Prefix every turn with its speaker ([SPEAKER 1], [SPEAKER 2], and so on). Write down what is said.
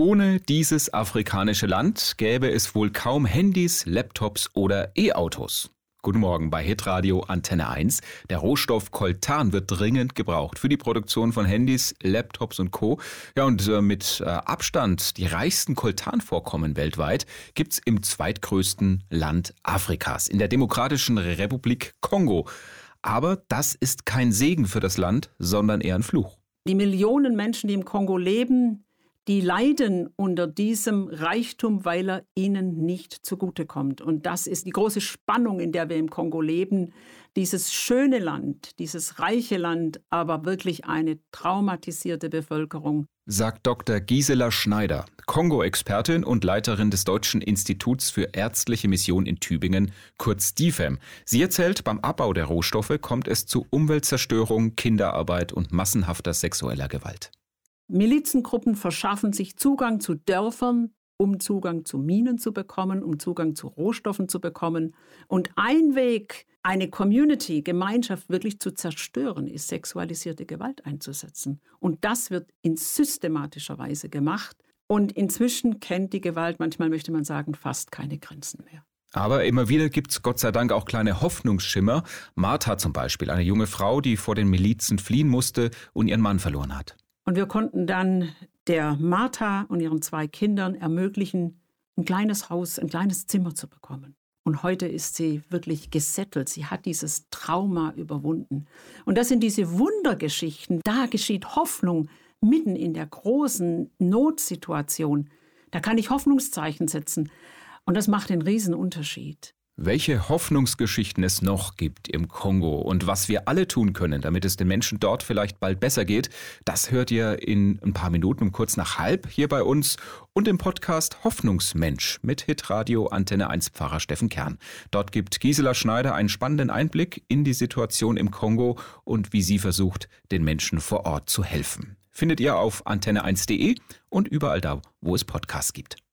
[SPEAKER 1] Ohne dieses afrikanische Land gäbe es wohl kaum Handys, Laptops oder E-Autos. Guten Morgen bei Hitradio Antenne 1. Der Rohstoff Coltan wird dringend gebraucht für die Produktion von Handys, Laptops und Co. Ja, und äh, mit äh, Abstand die reichsten Coltanvorkommen weltweit gibt's im zweitgrößten Land Afrikas, in der Demokratischen Republik Kongo. Aber das ist kein Segen für das Land, sondern eher ein Fluch.
[SPEAKER 2] Die Millionen Menschen, die im Kongo leben, die leiden unter diesem Reichtum, weil er ihnen nicht zugutekommt. Und das ist die große Spannung, in der wir im Kongo leben. Dieses schöne Land, dieses reiche Land, aber wirklich eine traumatisierte Bevölkerung.
[SPEAKER 1] Sagt Dr. Gisela Schneider, Kongo-Expertin und Leiterin des Deutschen Instituts für ärztliche Mission in Tübingen, kurz DIFEM. Sie erzählt, beim Abbau der Rohstoffe kommt es zu Umweltzerstörung, Kinderarbeit und massenhafter sexueller Gewalt.
[SPEAKER 2] Milizengruppen verschaffen sich Zugang zu Dörfern, um Zugang zu Minen zu bekommen, um Zugang zu Rohstoffen zu bekommen. Und ein Weg, eine Community, Gemeinschaft wirklich zu zerstören, ist sexualisierte Gewalt einzusetzen. Und das wird in systematischer Weise gemacht. Und inzwischen kennt die Gewalt, manchmal möchte man sagen, fast keine Grenzen mehr.
[SPEAKER 1] Aber immer wieder gibt es Gott sei Dank auch kleine Hoffnungsschimmer. Martha zum Beispiel, eine junge Frau, die vor den Milizen fliehen musste und ihren Mann verloren hat.
[SPEAKER 2] Und wir konnten dann der Martha und ihren zwei Kindern ermöglichen, ein kleines Haus, ein kleines Zimmer zu bekommen. Und heute ist sie wirklich gesettelt. Sie hat dieses Trauma überwunden. Und das sind diese Wundergeschichten. Da geschieht Hoffnung mitten in der großen Notsituation. Da kann ich Hoffnungszeichen setzen. Und das macht den Riesenunterschied
[SPEAKER 1] welche Hoffnungsgeschichten es noch gibt im Kongo und was wir alle tun können, damit es den Menschen dort vielleicht bald besser geht, das hört ihr in ein paar Minuten um kurz nach halb hier bei uns und im Podcast Hoffnungsmensch mit Hitradio Antenne 1 Pfarrer Steffen Kern. Dort gibt Gisela Schneider einen spannenden Einblick in die Situation im Kongo und wie sie versucht, den Menschen vor Ort zu helfen. Findet ihr auf antenne1.de und überall da, wo es Podcasts gibt.